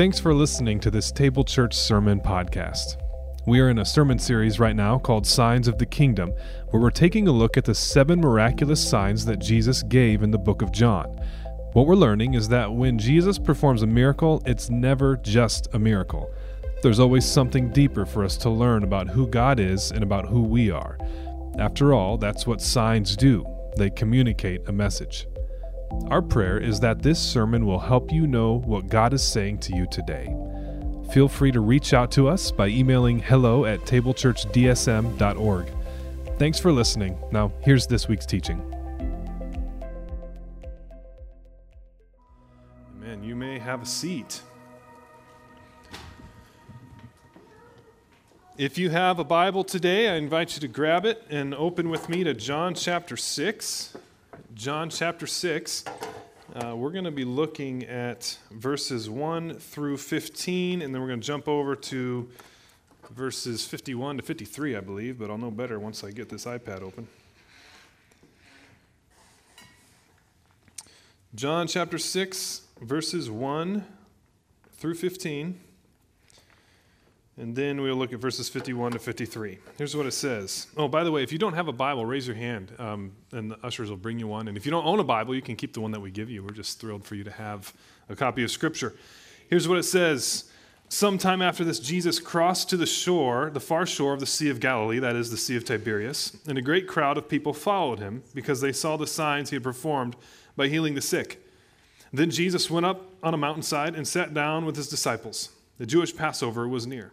Thanks for listening to this Table Church Sermon podcast. We are in a sermon series right now called Signs of the Kingdom, where we're taking a look at the seven miraculous signs that Jesus gave in the book of John. What we're learning is that when Jesus performs a miracle, it's never just a miracle. There's always something deeper for us to learn about who God is and about who we are. After all, that's what signs do they communicate a message. Our prayer is that this sermon will help you know what God is saying to you today. Feel free to reach out to us by emailing hello at tablechurchdsm.org. Thanks for listening. Now, here's this week's teaching. Amen. You may have a seat. If you have a Bible today, I invite you to grab it and open with me to John chapter 6. John chapter 6. Uh, we're going to be looking at verses 1 through 15, and then we're going to jump over to verses 51 to 53, I believe, but I'll know better once I get this iPad open. John chapter 6, verses 1 through 15. And then we'll look at verses 51 to 53. Here's what it says. Oh, by the way, if you don't have a Bible, raise your hand, um, and the ushers will bring you one. And if you don't own a Bible, you can keep the one that we give you. We're just thrilled for you to have a copy of Scripture. Here's what it says. Sometime after this, Jesus crossed to the shore, the far shore of the Sea of Galilee, that is the Sea of Tiberias, and a great crowd of people followed him because they saw the signs he had performed by healing the sick. Then Jesus went up on a mountainside and sat down with his disciples. The Jewish Passover was near.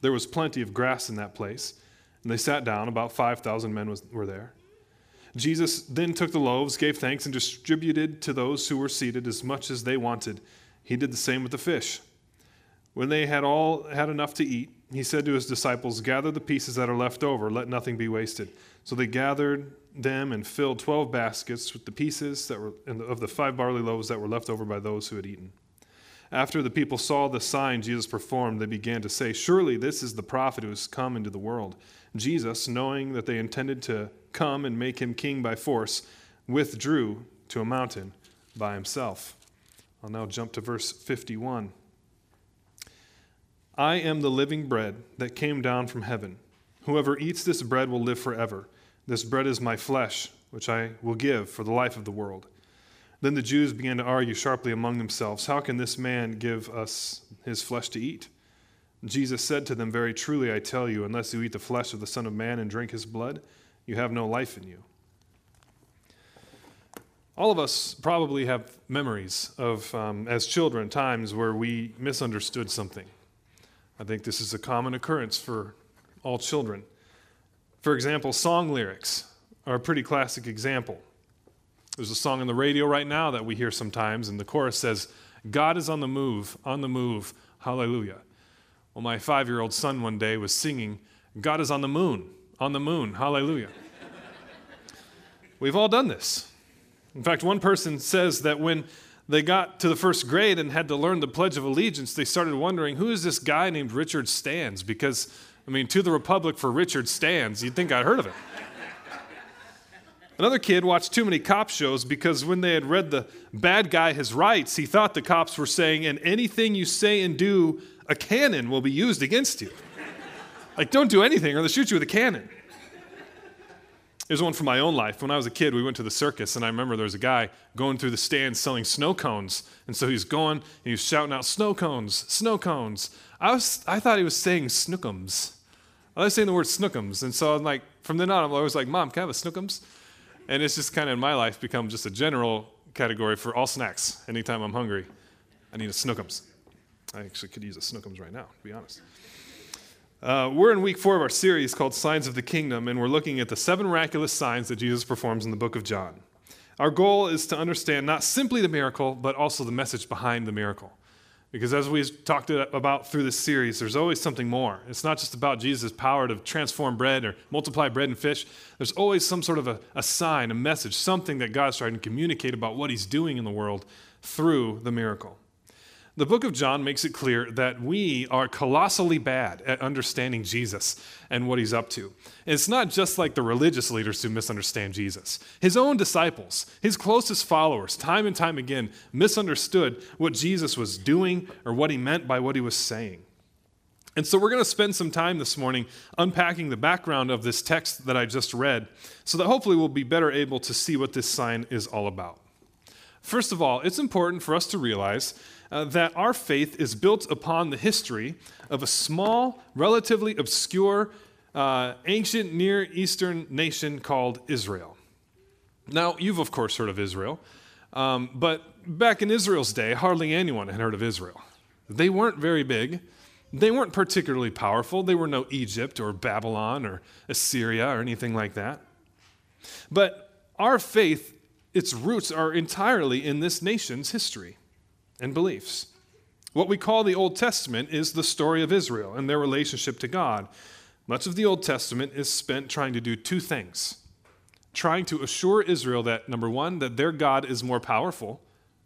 There was plenty of grass in that place, and they sat down. About 5,000 men was, were there. Jesus then took the loaves, gave thanks, and distributed to those who were seated as much as they wanted. He did the same with the fish. When they had all had enough to eat, he said to his disciples, Gather the pieces that are left over, let nothing be wasted. So they gathered them and filled 12 baskets with the pieces that were of the five barley loaves that were left over by those who had eaten. After the people saw the sign Jesus performed, they began to say, Surely this is the prophet who has come into the world. Jesus, knowing that they intended to come and make him king by force, withdrew to a mountain by himself. I'll now jump to verse 51. I am the living bread that came down from heaven. Whoever eats this bread will live forever. This bread is my flesh, which I will give for the life of the world. Then the Jews began to argue sharply among themselves How can this man give us his flesh to eat? Jesus said to them, Very truly I tell you, unless you eat the flesh of the Son of Man and drink his blood, you have no life in you. All of us probably have memories of, um, as children, times where we misunderstood something. I think this is a common occurrence for all children. For example, song lyrics are a pretty classic example. There's a song on the radio right now that we hear sometimes, and the chorus says, God is on the move, on the move, hallelujah. Well, my five year old son one day was singing, God is on the moon, on the moon, hallelujah. We've all done this. In fact, one person says that when they got to the first grade and had to learn the Pledge of Allegiance, they started wondering who is this guy named Richard Stands? Because, I mean, to the Republic for Richard Stands, you'd think I'd heard of it. Another kid watched too many cop shows because when they had read The Bad Guy his Rights, he thought the cops were saying, and anything you say and do, a cannon will be used against you. like, don't do anything or they'll shoot you with a cannon. Here's one from my own life. When I was a kid, we went to the circus, and I remember there was a guy going through the stands selling snow cones. And so he's going and he was shouting out, Snow cones, snow cones. I, was, I thought he was saying snookums. I was saying the word snookums. And so I'm like, from then on, I'm always like, Mom, can I have a snookums? And it's just kind of in my life become just a general category for all snacks. Anytime I'm hungry, I need a Snookums. I actually could use a Snookums right now, to be honest. Uh, we're in week four of our series called Signs of the Kingdom, and we're looking at the seven miraculous signs that Jesus performs in the book of John. Our goal is to understand not simply the miracle, but also the message behind the miracle. Because as we've talked about through this series, there's always something more. It's not just about Jesus' power to transform bread or multiply bread and fish. There's always some sort of a, a sign, a message, something that God's trying to communicate about what He's doing in the world through the miracle. The book of John makes it clear that we are colossally bad at understanding Jesus and what he's up to. it's not just like the religious leaders who misunderstand Jesus. His own disciples, his closest followers, time and time again, misunderstood what Jesus was doing or what he meant by what he was saying. And so we're going to spend some time this morning unpacking the background of this text that I just read so that hopefully we'll be better able to see what this sign is all about. First of all, it's important for us to realize uh, that our faith is built upon the history of a small, relatively obscure, uh, ancient Near Eastern nation called Israel. Now, you've of course heard of Israel, um, but back in Israel's day, hardly anyone had heard of Israel. They weren't very big. They weren't particularly powerful. They were no Egypt or Babylon or Assyria or anything like that. But our faith, its roots are entirely in this nation's history and beliefs. What we call the Old Testament is the story of Israel and their relationship to God. Much of the Old Testament is spent trying to do two things trying to assure Israel that, number one, that their God is more powerful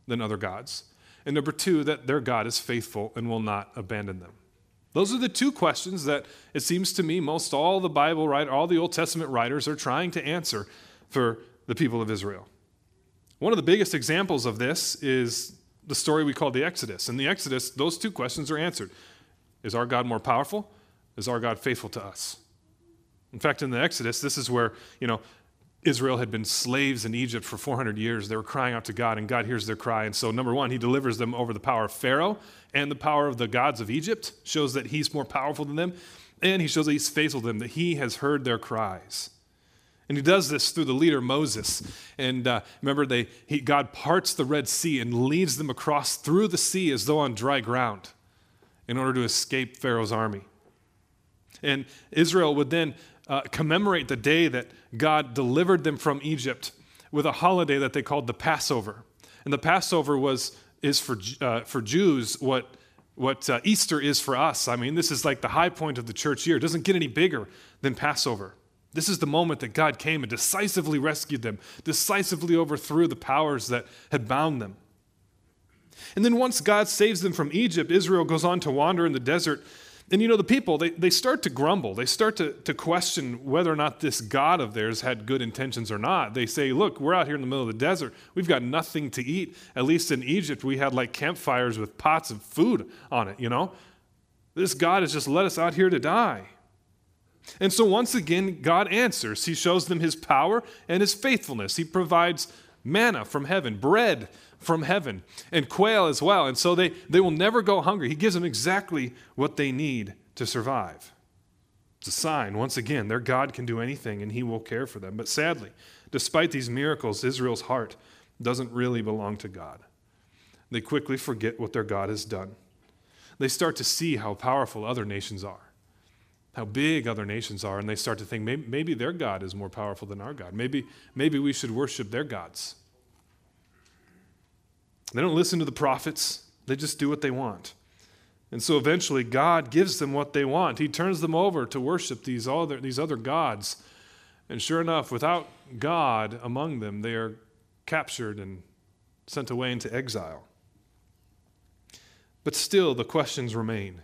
than other gods, and number two, that their God is faithful and will not abandon them. Those are the two questions that it seems to me most all the Bible write, all the Old Testament writers are trying to answer for the people of Israel. One of the biggest examples of this is the story we call the Exodus. In the Exodus, those two questions are answered Is our God more powerful? Is our God faithful to us? In fact, in the Exodus, this is where, you know, Israel had been slaves in Egypt for 400 years. They were crying out to God, and God hears their cry. And so, number one, he delivers them over the power of Pharaoh and the power of the gods of Egypt, shows that he's more powerful than them, and he shows that he's faithful to them, that he has heard their cries. And he does this through the leader Moses. And uh, remember, they, he, God parts the Red Sea and leads them across through the sea as though on dry ground in order to escape Pharaoh's army. And Israel would then uh, commemorate the day that God delivered them from Egypt with a holiday that they called the Passover. And the Passover was, is for, uh, for Jews what, what uh, Easter is for us. I mean, this is like the high point of the church year. It doesn't get any bigger than Passover. This is the moment that God came and decisively rescued them, decisively overthrew the powers that had bound them. And then once God saves them from Egypt, Israel goes on to wander in the desert. And you know, the people, they, they start to grumble. They start to, to question whether or not this God of theirs had good intentions or not. They say, Look, we're out here in the middle of the desert. We've got nothing to eat. At least in Egypt, we had like campfires with pots of food on it, you know? This God has just let us out here to die. And so once again, God answers. He shows them his power and his faithfulness. He provides manna from heaven, bread from heaven, and quail as well. And so they, they will never go hungry. He gives them exactly what they need to survive. It's a sign, once again, their God can do anything and he will care for them. But sadly, despite these miracles, Israel's heart doesn't really belong to God. They quickly forget what their God has done. They start to see how powerful other nations are how big other nations are, and they start to think maybe, maybe their God is more powerful than our God. Maybe, maybe we should worship their gods. They don't listen to the prophets, they just do what they want. And so eventually, God gives them what they want. He turns them over to worship these other, these other gods. And sure enough, without God among them, they are captured and sent away into exile. But still, the questions remain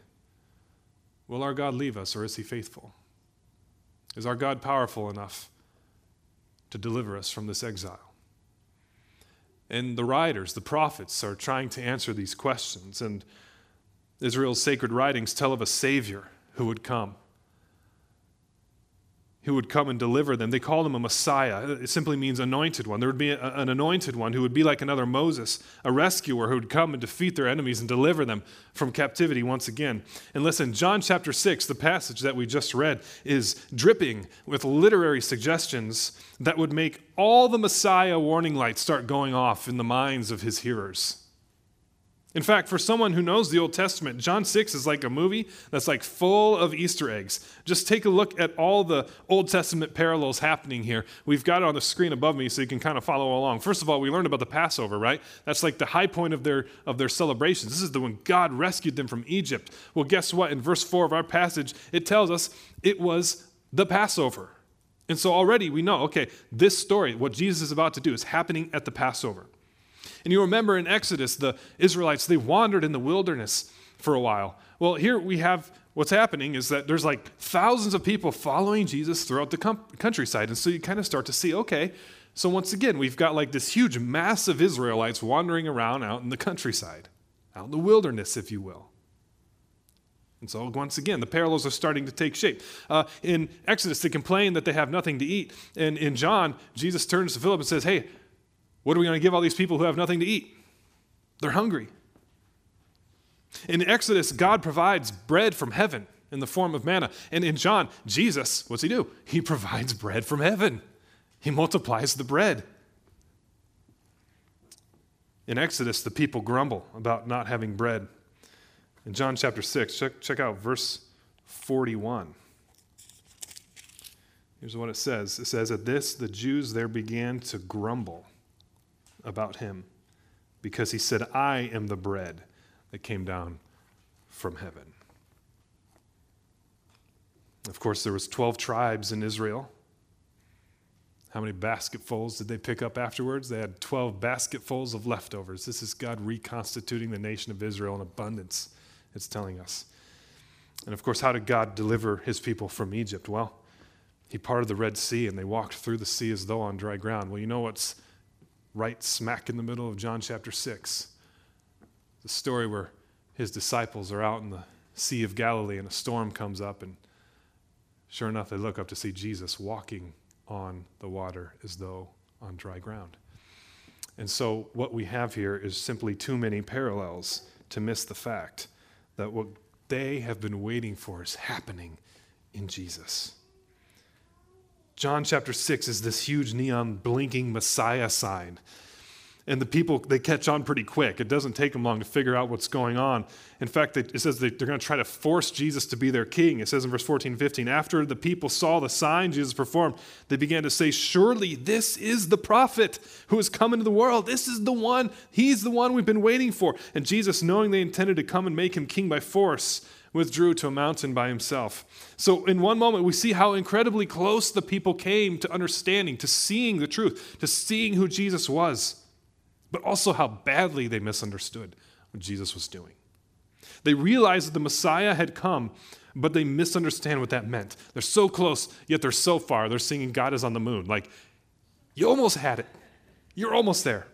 Will our God leave us or is he faithful? Is our God powerful enough to deliver us from this exile? And the writers, the prophets, are trying to answer these questions. And Israel's sacred writings tell of a Savior who would come who would come and deliver them. They called him a Messiah. It simply means anointed one. There would be a, an anointed one who would be like another Moses, a rescuer who would come and defeat their enemies and deliver them from captivity once again. And listen, John chapter 6, the passage that we just read, is dripping with literary suggestions that would make all the Messiah warning lights start going off in the minds of his hearers. In fact, for someone who knows the Old Testament, John 6 is like a movie that's like full of Easter eggs. Just take a look at all the Old Testament parallels happening here. We've got it on the screen above me so you can kind of follow along. First of all, we learned about the Passover, right? That's like the high point of their of their celebrations. This is the when God rescued them from Egypt. Well, guess what? In verse 4 of our passage, it tells us it was the Passover. And so already we know, okay, this story, what Jesus is about to do, is happening at the Passover. And you remember in Exodus, the Israelites, they wandered in the wilderness for a while. Well, here we have what's happening is that there's like thousands of people following Jesus throughout the com- countryside. And so you kind of start to see, okay, so once again, we've got like this huge mass of Israelites wandering around out in the countryside, out in the wilderness, if you will. And so, once again, the parallels are starting to take shape. Uh, in Exodus, they complain that they have nothing to eat. And in John, Jesus turns to Philip and says, Hey, what are we going to give all these people who have nothing to eat? They're hungry. In Exodus, God provides bread from heaven in the form of manna. And in John, Jesus, what's he do? He provides bread from heaven, he multiplies the bread. In Exodus, the people grumble about not having bread. In John chapter 6, check, check out verse 41. Here's what it says it says, At this, the Jews there began to grumble about him because he said, I am the bread that came down from heaven. Of course, there was 12 tribes in Israel. How many basketfuls did they pick up afterwards? They had 12 basketfuls of leftovers. This is God reconstituting the nation of Israel in abundance, it's telling us. And of course, how did God deliver his people from Egypt? Well, he parted the Red Sea and they walked through the sea as though on dry ground. Well, you know what's right smack in the middle of John chapter 6. The story where his disciples are out in the Sea of Galilee and a storm comes up, and sure enough, they look up to see Jesus walking on the water as though on dry ground. And so, what we have here is simply too many parallels to miss the fact that what they have been waiting for is happening in Jesus. John chapter 6 is this huge neon blinking Messiah sign. And the people, they catch on pretty quick. It doesn't take them long to figure out what's going on. In fact, it says they're going to try to force Jesus to be their king. It says in verse 14 15, after the people saw the sign Jesus performed, they began to say, Surely this is the prophet who has come into the world. This is the one. He's the one we've been waiting for. And Jesus, knowing they intended to come and make him king by force, withdrew to a mountain by himself. So, in one moment, we see how incredibly close the people came to understanding, to seeing the truth, to seeing who Jesus was, but also how badly they misunderstood what Jesus was doing. They realized that the Messiah had come, but they misunderstand what that meant. They're so close, yet they're so far. They're singing God is on the moon. Like, you almost had it. You're almost there.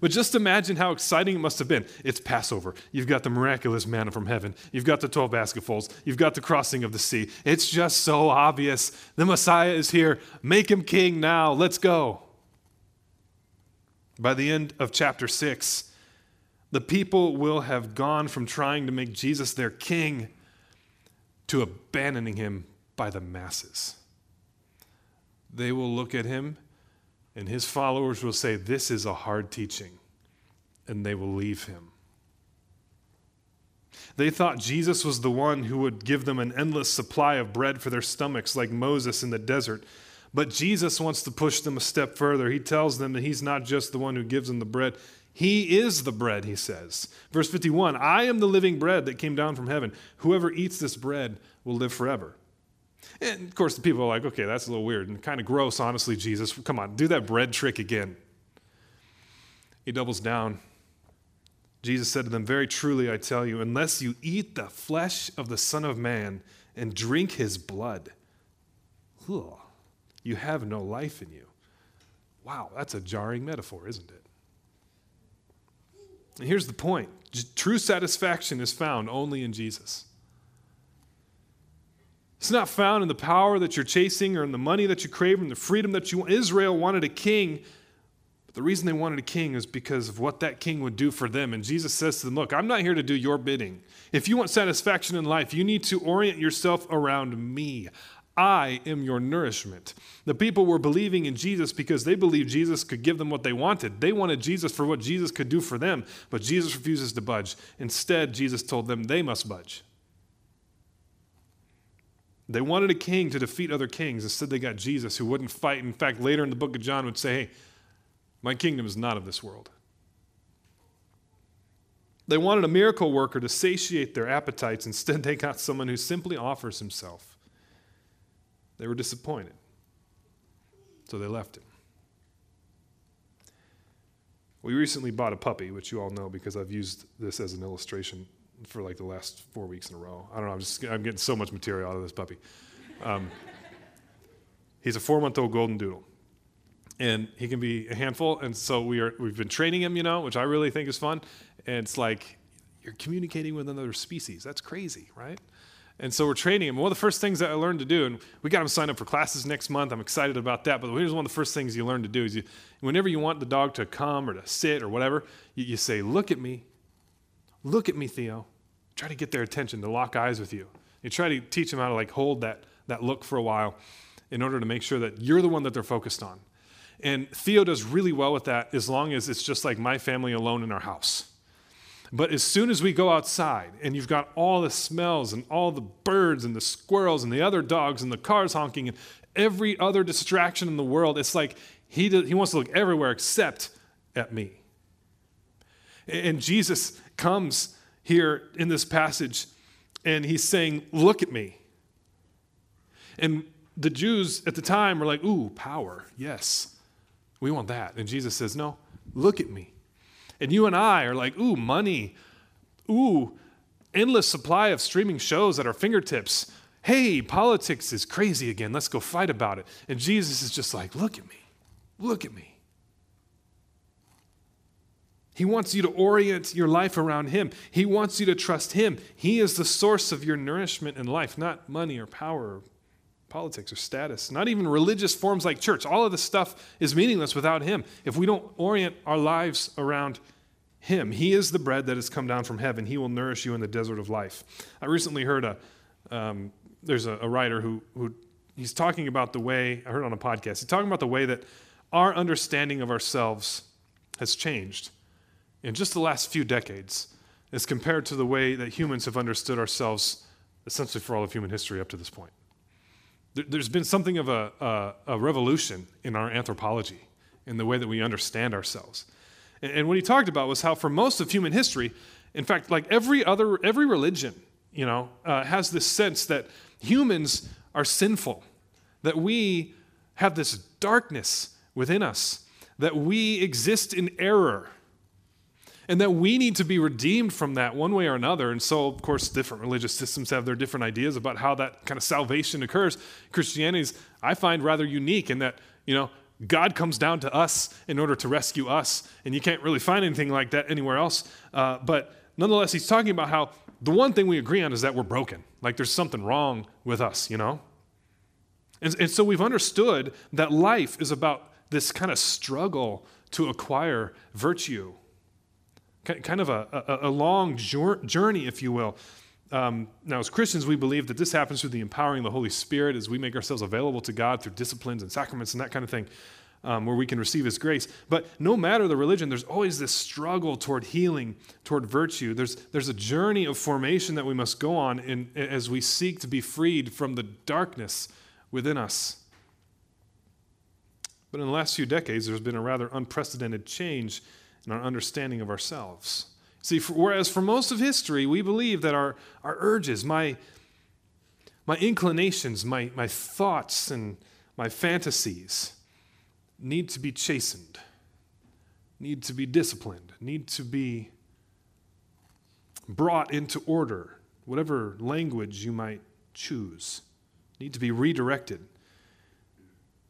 But just imagine how exciting it must have been. It's Passover. You've got the miraculous manna from heaven. You've got the 12 basketfuls. You've got the crossing of the sea. It's just so obvious. The Messiah is here. Make him king now. Let's go. By the end of chapter 6, the people will have gone from trying to make Jesus their king to abandoning him by the masses. They will look at him and his followers will say, This is a hard teaching, and they will leave him. They thought Jesus was the one who would give them an endless supply of bread for their stomachs, like Moses in the desert. But Jesus wants to push them a step further. He tells them that he's not just the one who gives them the bread, he is the bread, he says. Verse 51 I am the living bread that came down from heaven. Whoever eats this bread will live forever. And of course, the people are like, okay, that's a little weird and kind of gross, honestly, Jesus. Come on, do that bread trick again. He doubles down. Jesus said to them, Very truly, I tell you, unless you eat the flesh of the Son of Man and drink his blood, you have no life in you. Wow, that's a jarring metaphor, isn't it? And here's the point true satisfaction is found only in Jesus. It's not found in the power that you're chasing or in the money that you crave or in the freedom that you want. Israel wanted a king, but the reason they wanted a king is because of what that king would do for them. And Jesus says to them, Look, I'm not here to do your bidding. If you want satisfaction in life, you need to orient yourself around me. I am your nourishment. The people were believing in Jesus because they believed Jesus could give them what they wanted. They wanted Jesus for what Jesus could do for them, but Jesus refuses to budge. Instead, Jesus told them they must budge. They wanted a king to defeat other kings. Instead, they got Jesus who wouldn't fight. In fact, later in the book of John would say, Hey, my kingdom is not of this world. They wanted a miracle worker to satiate their appetites. Instead, they got someone who simply offers himself. They were disappointed. So they left him. We recently bought a puppy, which you all know because I've used this as an illustration for like the last four weeks in a row. I don't know, I'm, just, I'm getting so much material out of this puppy. Um, he's a four month old golden doodle. And he can be a handful, and so we are, we've been training him, you know, which I really think is fun. And it's like you're communicating with another species. That's crazy, right? And so we're training him. One of the first things that I learned to do, and we got him signed up for classes next month. I'm excited about that. But here's one of the first things you learn to do is you, whenever you want the dog to come or to sit or whatever, you, you say, look at me. Look at me, Theo. Try to get their attention, to lock eyes with you. You try to teach them how to like hold that, that look for a while in order to make sure that you're the one that they're focused on. And Theo does really well with that as long as it's just like my family alone in our house. But as soon as we go outside and you've got all the smells and all the birds and the squirrels and the other dogs and the cars honking and every other distraction in the world, it's like he, does, he wants to look everywhere except at me. And Jesus comes here in this passage and he's saying, Look at me. And the Jews at the time were like, Ooh, power. Yes, we want that. And Jesus says, No, look at me. And you and I are like, ooh, money. Ooh, endless supply of streaming shows at our fingertips. Hey, politics is crazy again. Let's go fight about it. And Jesus is just like, look at me. Look at me. He wants you to orient your life around Him. He wants you to trust Him. He is the source of your nourishment in life, not money or power or politics or status, not even religious forms like church. All of this stuff is meaningless without Him if we don't orient our lives around Him. He is the bread that has come down from heaven. He will nourish you in the desert of life. I recently heard a, um, there's a, a writer who, who he's talking about the way, I heard on a podcast, he's talking about the way that our understanding of ourselves has changed in just the last few decades as compared to the way that humans have understood ourselves essentially for all of human history up to this point there's been something of a, a, a, revolution in our anthropology, in the way that we understand ourselves. And, and, what he talked about was how, for most of human history, in fact, like every other, every religion, you know, uh, has this sense that humans are sinful, that we have this darkness within us, that we exist in error, and that we need to be redeemed from that one way or another. And so, of course, different religious systems have their different ideas about how that kind of salvation occurs. Christianity is, I find, rather unique in that, you know, God comes down to us in order to rescue us, and you can't really find anything like that anywhere else. Uh, but nonetheless, he's talking about how the one thing we agree on is that we're broken. Like there's something wrong with us, you know? And, and so we've understood that life is about this kind of struggle to acquire virtue kind of a, a, a long journey, if you will. Um, now, as Christians, we believe that this happens through the empowering of the Holy Spirit as we make ourselves available to God through disciplines and sacraments and that kind of thing, um, where we can receive His grace. But no matter the religion, there's always this struggle toward healing, toward virtue. There's, there's a journey of formation that we must go on in, as we seek to be freed from the darkness within us. But in the last few decades, there's been a rather unprecedented change and our understanding of ourselves. See, for, whereas for most of history, we believe that our, our urges, my, my inclinations, my, my thoughts, and my fantasies need to be chastened, need to be disciplined, need to be brought into order, whatever language you might choose, need to be redirected.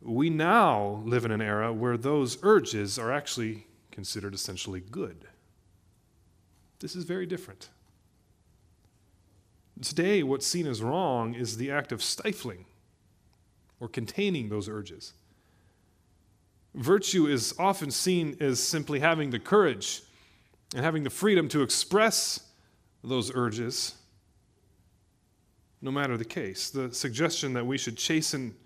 We now live in an era where those urges are actually considered essentially good. This is very different. Today, what's seen as wrong is the act of stifling or containing those urges. Virtue is often seen as simply having the courage and having the freedom to express those urges no matter the case. The suggestion that we should chasten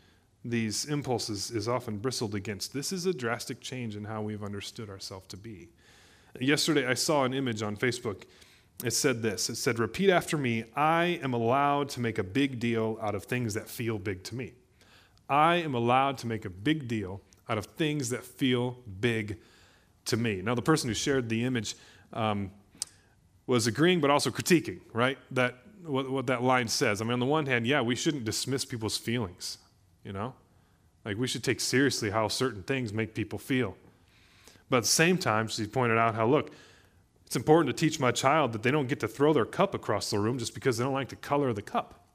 these impulses is often bristled against. This is a drastic change in how we've understood ourselves to be. Yesterday, I saw an image on Facebook. It said this It said, Repeat after me I am allowed to make a big deal out of things that feel big to me. I am allowed to make a big deal out of things that feel big to me. Now, the person who shared the image um, was agreeing but also critiquing, right? That what, what that line says. I mean, on the one hand, yeah, we shouldn't dismiss people's feelings, you know? Like, we should take seriously how certain things make people feel. But at the same time, she pointed out how, look, it's important to teach my child that they don't get to throw their cup across the room just because they don't like the color of the cup.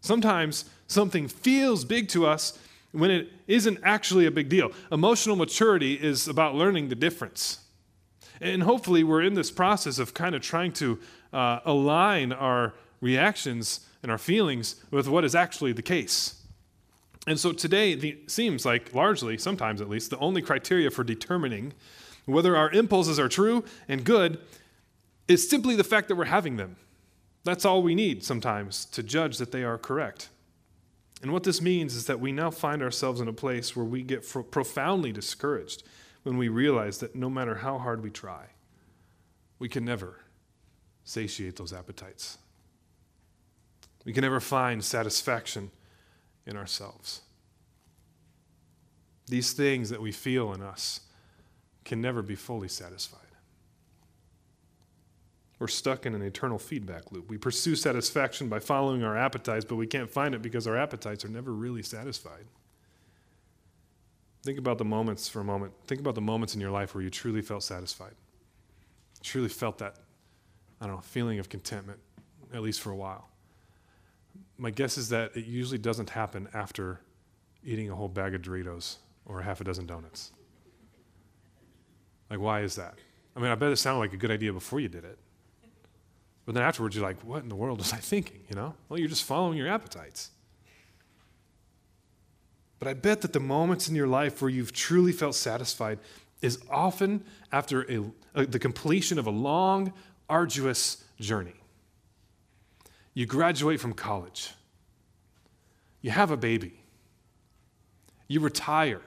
Sometimes something feels big to us when it isn't actually a big deal. Emotional maturity is about learning the difference. And hopefully, we're in this process of kind of trying to uh, align our reactions and our feelings with what is actually the case. And so today it seems like, largely, sometimes at least, the only criteria for determining whether our impulses are true and good is simply the fact that we're having them. That's all we need sometimes to judge that they are correct. And what this means is that we now find ourselves in a place where we get profoundly discouraged when we realize that no matter how hard we try, we can never satiate those appetites. We can never find satisfaction in ourselves. These things that we feel in us can never be fully satisfied. We're stuck in an eternal feedback loop. We pursue satisfaction by following our appetites, but we can't find it because our appetites are never really satisfied. Think about the moments for a moment. Think about the moments in your life where you truly felt satisfied. Truly felt that, I don't know, feeling of contentment, at least for a while. My guess is that it usually doesn't happen after eating a whole bag of Doritos or half a dozen donuts. Like, why is that? I mean, I bet it sounded like a good idea before you did it. But then afterwards, you're like, what in the world was I thinking? You know? Well, you're just following your appetites. But I bet that the moments in your life where you've truly felt satisfied is often after a, a, the completion of a long, arduous journey. You graduate from college, you have a baby, you retire.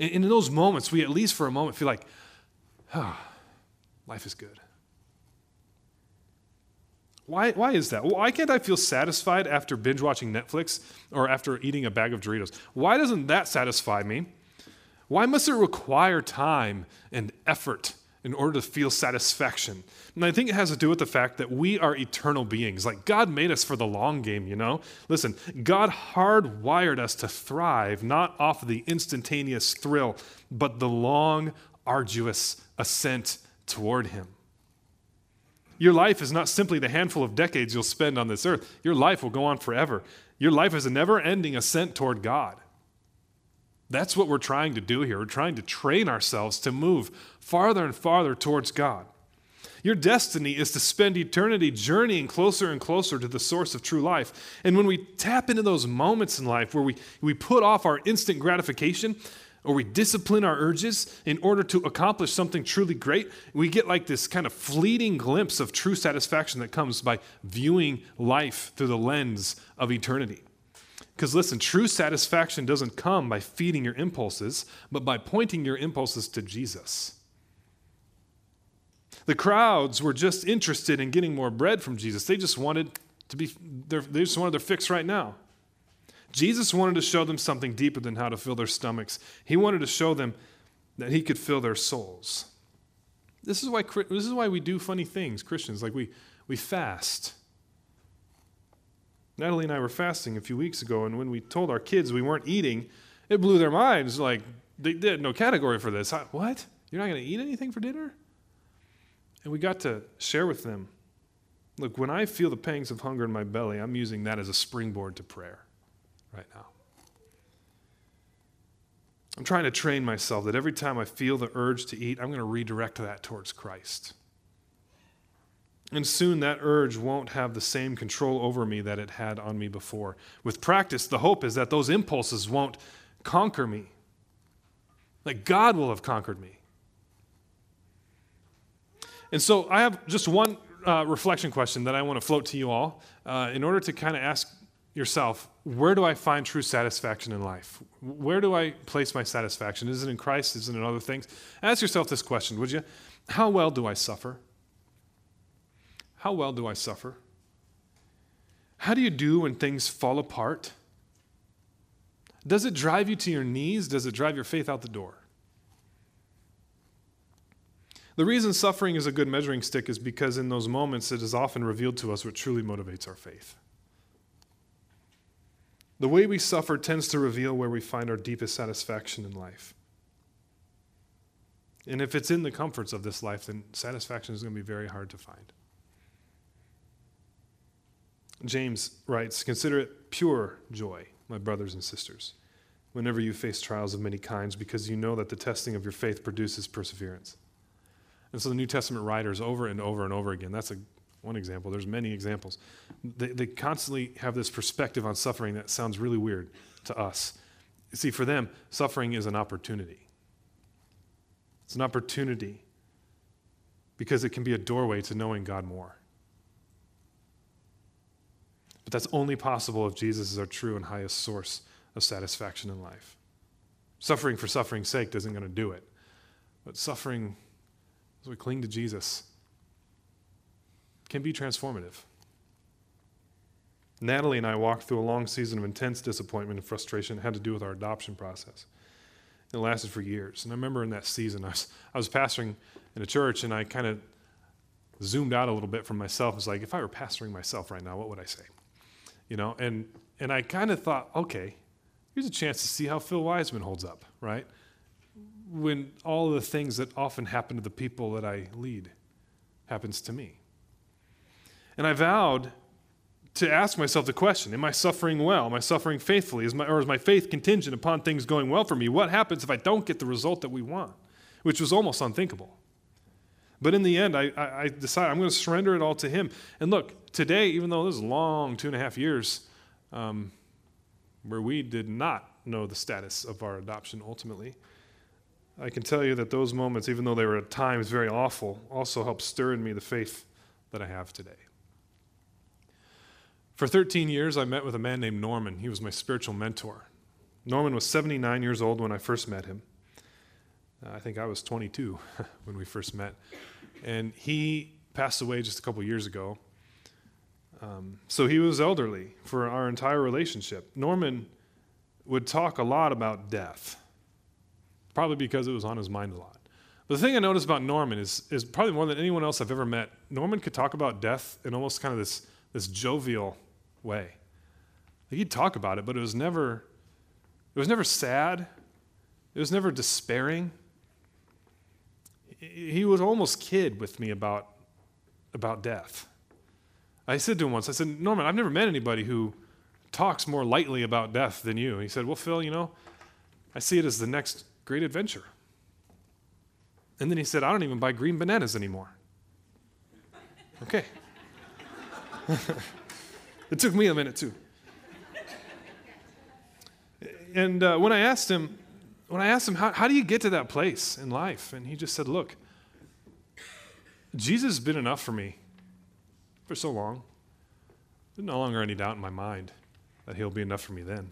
And in those moments, we at least for a moment feel like, oh, life is good. Why, why is that? Why can't I feel satisfied after binge watching Netflix or after eating a bag of Doritos? Why doesn't that satisfy me? Why must it require time and effort in order to feel satisfaction? And I think it has to do with the fact that we are eternal beings. Like God made us for the long game, you know? Listen, God hardwired us to thrive not off of the instantaneous thrill, but the long, arduous ascent toward Him. Your life is not simply the handful of decades you'll spend on this earth. Your life will go on forever. Your life is a never ending ascent toward God. That's what we're trying to do here. We're trying to train ourselves to move farther and farther towards God. Your destiny is to spend eternity journeying closer and closer to the source of true life. And when we tap into those moments in life where we, we put off our instant gratification, or we discipline our urges in order to accomplish something truly great, we get like this kind of fleeting glimpse of true satisfaction that comes by viewing life through the lens of eternity. Because listen, true satisfaction doesn't come by feeding your impulses, but by pointing your impulses to Jesus. The crowds were just interested in getting more bread from Jesus. They just wanted to be, they just wanted their fix right now. Jesus wanted to show them something deeper than how to fill their stomachs. He wanted to show them that he could fill their souls. This is why, this is why we do funny things, Christians. Like we, we fast. Natalie and I were fasting a few weeks ago, and when we told our kids we weren't eating, it blew their minds. Like, they did no category for this. What? You're not going to eat anything for dinner? And we got to share with them look, when I feel the pangs of hunger in my belly, I'm using that as a springboard to prayer right now. I'm trying to train myself that every time I feel the urge to eat, I'm going to redirect that towards Christ. And soon that urge won't have the same control over me that it had on me before. With practice, the hope is that those impulses won't conquer me, that God will have conquered me. And so I have just one uh, reflection question that I want to float to you all uh, in order to kind of ask yourself where do I find true satisfaction in life? Where do I place my satisfaction? Is it in Christ? Is it in other things? Ask yourself this question, would you? How well do I suffer? How well do I suffer? How do you do when things fall apart? Does it drive you to your knees? Does it drive your faith out the door? The reason suffering is a good measuring stick is because in those moments it is often revealed to us what truly motivates our faith. The way we suffer tends to reveal where we find our deepest satisfaction in life. And if it's in the comforts of this life, then satisfaction is going to be very hard to find. James writes Consider it pure joy, my brothers and sisters, whenever you face trials of many kinds, because you know that the testing of your faith produces perseverance. And so the New Testament writers, over and over and over again, that's a, one example. There's many examples. They, they constantly have this perspective on suffering that sounds really weird to us. See, for them, suffering is an opportunity. It's an opportunity because it can be a doorway to knowing God more. But that's only possible if Jesus is our true and highest source of satisfaction in life. Suffering for suffering's sake isn't going to do it. But suffering as we cling to Jesus can be transformative. Natalie and I walked through a long season of intense disappointment and frustration that had to do with our adoption process. It lasted for years. And I remember in that season, I was, I was pastoring in a church, and I kind of zoomed out a little bit from myself. It's like, if I were pastoring myself right now, what would I say? You know, and, and I kind of thought, okay, here's a chance to see how Phil Wiseman holds up, right? When all the things that often happen to the people that I lead happens to me. And I vowed to ask myself the question Am I suffering well? Am I suffering faithfully? Is my, or is my faith contingent upon things going well for me? What happens if I don't get the result that we want? Which was almost unthinkable. But in the end, I, I, I decided I'm going to surrender it all to Him. And look, today, even though this is long two and a half years um, where we did not know the status of our adoption ultimately, I can tell you that those moments, even though they were at times very awful, also helped stir in me the faith that I have today. For 13 years, I met with a man named Norman. He was my spiritual mentor. Norman was 79 years old when I first met him. I think I was 22 when we first met. And he passed away just a couple years ago. Um, so he was elderly for our entire relationship. Norman would talk a lot about death, probably because it was on his mind a lot. But the thing I noticed about Norman is, is probably more than anyone else I've ever met, Norman could talk about death in almost kind of this, this jovial way. He'd talk about it, but it was never it was never sad. It was never despairing. He was almost kid with me about, about death. I said to him once, I said, Norman, I've never met anybody who talks more lightly about death than you. He said, Well, Phil, you know, I see it as the next great adventure. And then he said, I don't even buy green bananas anymore. Okay. It took me a minute too. And uh, when I asked him, when I asked him, how, how do you get to that place in life? And he just said, Look, Jesus has been enough for me for so long. There's no longer any doubt in my mind that he'll be enough for me then.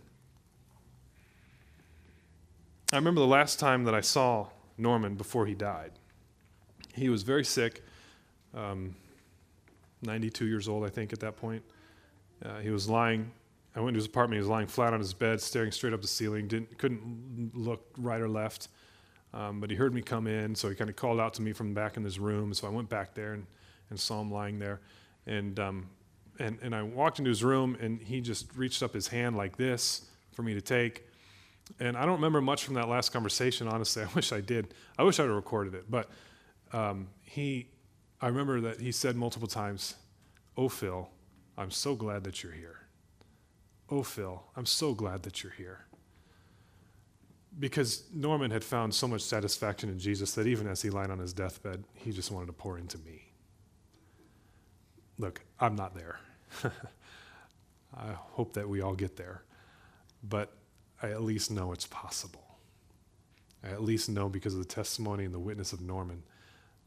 I remember the last time that I saw Norman before he died. He was very sick, um, 92 years old, I think, at that point. Uh, he was lying. I went to his apartment. He was lying flat on his bed, staring straight up the ceiling. Didn't couldn't look right or left. Um, but he heard me come in, so he kind of called out to me from back in his room. So I went back there and, and saw him lying there. And, um, and, and I walked into his room, and he just reached up his hand like this for me to take. And I don't remember much from that last conversation, honestly. I wish I did. I wish I'd have recorded it. But um, he, I remember that he said multiple times, Oh, Phil, I'm so glad that you're here. Oh, Phil, I'm so glad that you're here. Because Norman had found so much satisfaction in Jesus that even as he lied on his deathbed, he just wanted to pour into me. Look, I'm not there. I hope that we all get there. But I at least know it's possible. I at least know because of the testimony and the witness of Norman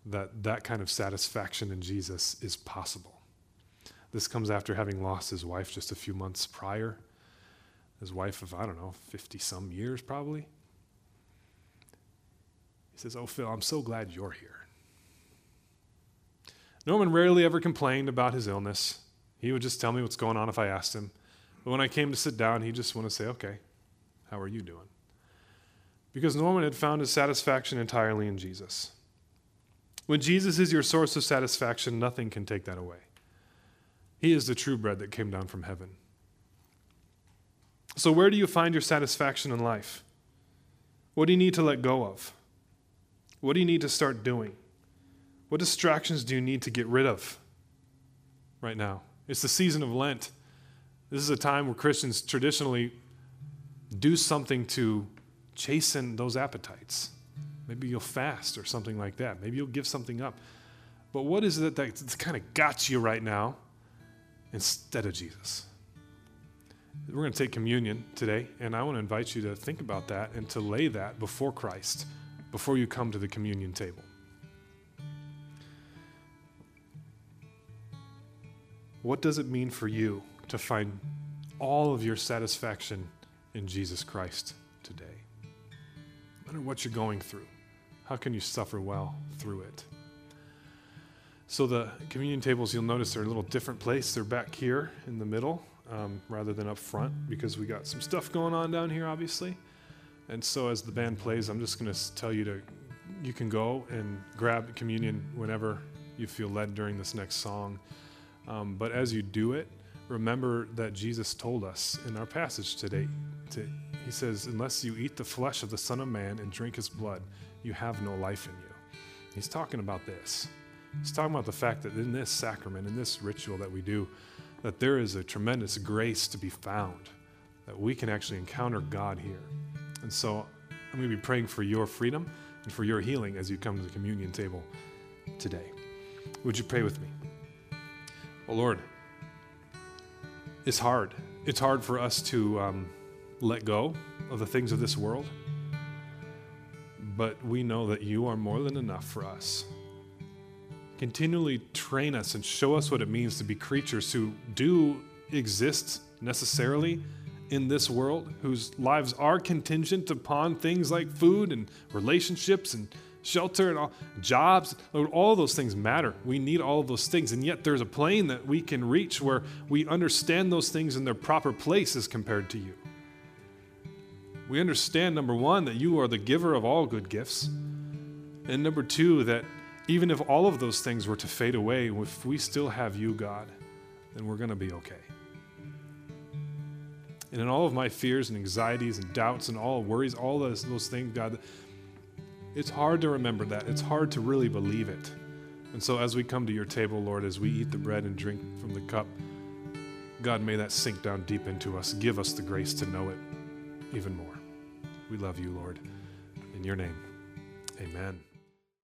that that kind of satisfaction in Jesus is possible. This comes after having lost his wife just a few months prior. His wife of, I don't know, 50 some years probably. He says, Oh, Phil, I'm so glad you're here. Norman rarely ever complained about his illness. He would just tell me what's going on if I asked him. But when I came to sit down, he'd just want to say, Okay, how are you doing? Because Norman had found his satisfaction entirely in Jesus. When Jesus is your source of satisfaction, nothing can take that away. He is the true bread that came down from heaven. So, where do you find your satisfaction in life? What do you need to let go of? What do you need to start doing? What distractions do you need to get rid of right now? It's the season of Lent. This is a time where Christians traditionally do something to chasten those appetites. Maybe you'll fast or something like that. Maybe you'll give something up. But what is it that kind of got you right now instead of Jesus? We're going to take communion today, and I want to invite you to think about that and to lay that before Christ before you come to the communion table. What does it mean for you to find all of your satisfaction in Jesus Christ today? No matter what you're going through, how can you suffer well through it? So, the communion tables, you'll notice they're a little different place. They're back here in the middle um, rather than up front because we got some stuff going on down here, obviously. And so, as the band plays, I'm just going to tell you to, you can go and grab communion whenever you feel led during this next song. Um, but as you do it, remember that Jesus told us in our passage today, to, He says, Unless you eat the flesh of the Son of Man and drink His blood, you have no life in you. He's talking about this. He's talking about the fact that in this sacrament, in this ritual that we do, that there is a tremendous grace to be found, that we can actually encounter God here. And so I'm going to be praying for your freedom and for your healing as you come to the communion table today. Would you pray with me? Oh, Lord, it's hard. It's hard for us to um, let go of the things of this world, but we know that you are more than enough for us continually train us and show us what it means to be creatures who do exist necessarily in this world, whose lives are contingent upon things like food and relationships and shelter and all, jobs. All those things matter. We need all those things. And yet there's a plane that we can reach where we understand those things in their proper place as compared to you. We understand, number one, that you are the giver of all good gifts. And number two, that even if all of those things were to fade away, if we still have you, God, then we're going to be okay. And in all of my fears and anxieties and doubts and all worries, all those, those things, God, it's hard to remember that. It's hard to really believe it. And so as we come to your table, Lord, as we eat the bread and drink from the cup, God, may that sink down deep into us. Give us the grace to know it even more. We love you, Lord. In your name, amen.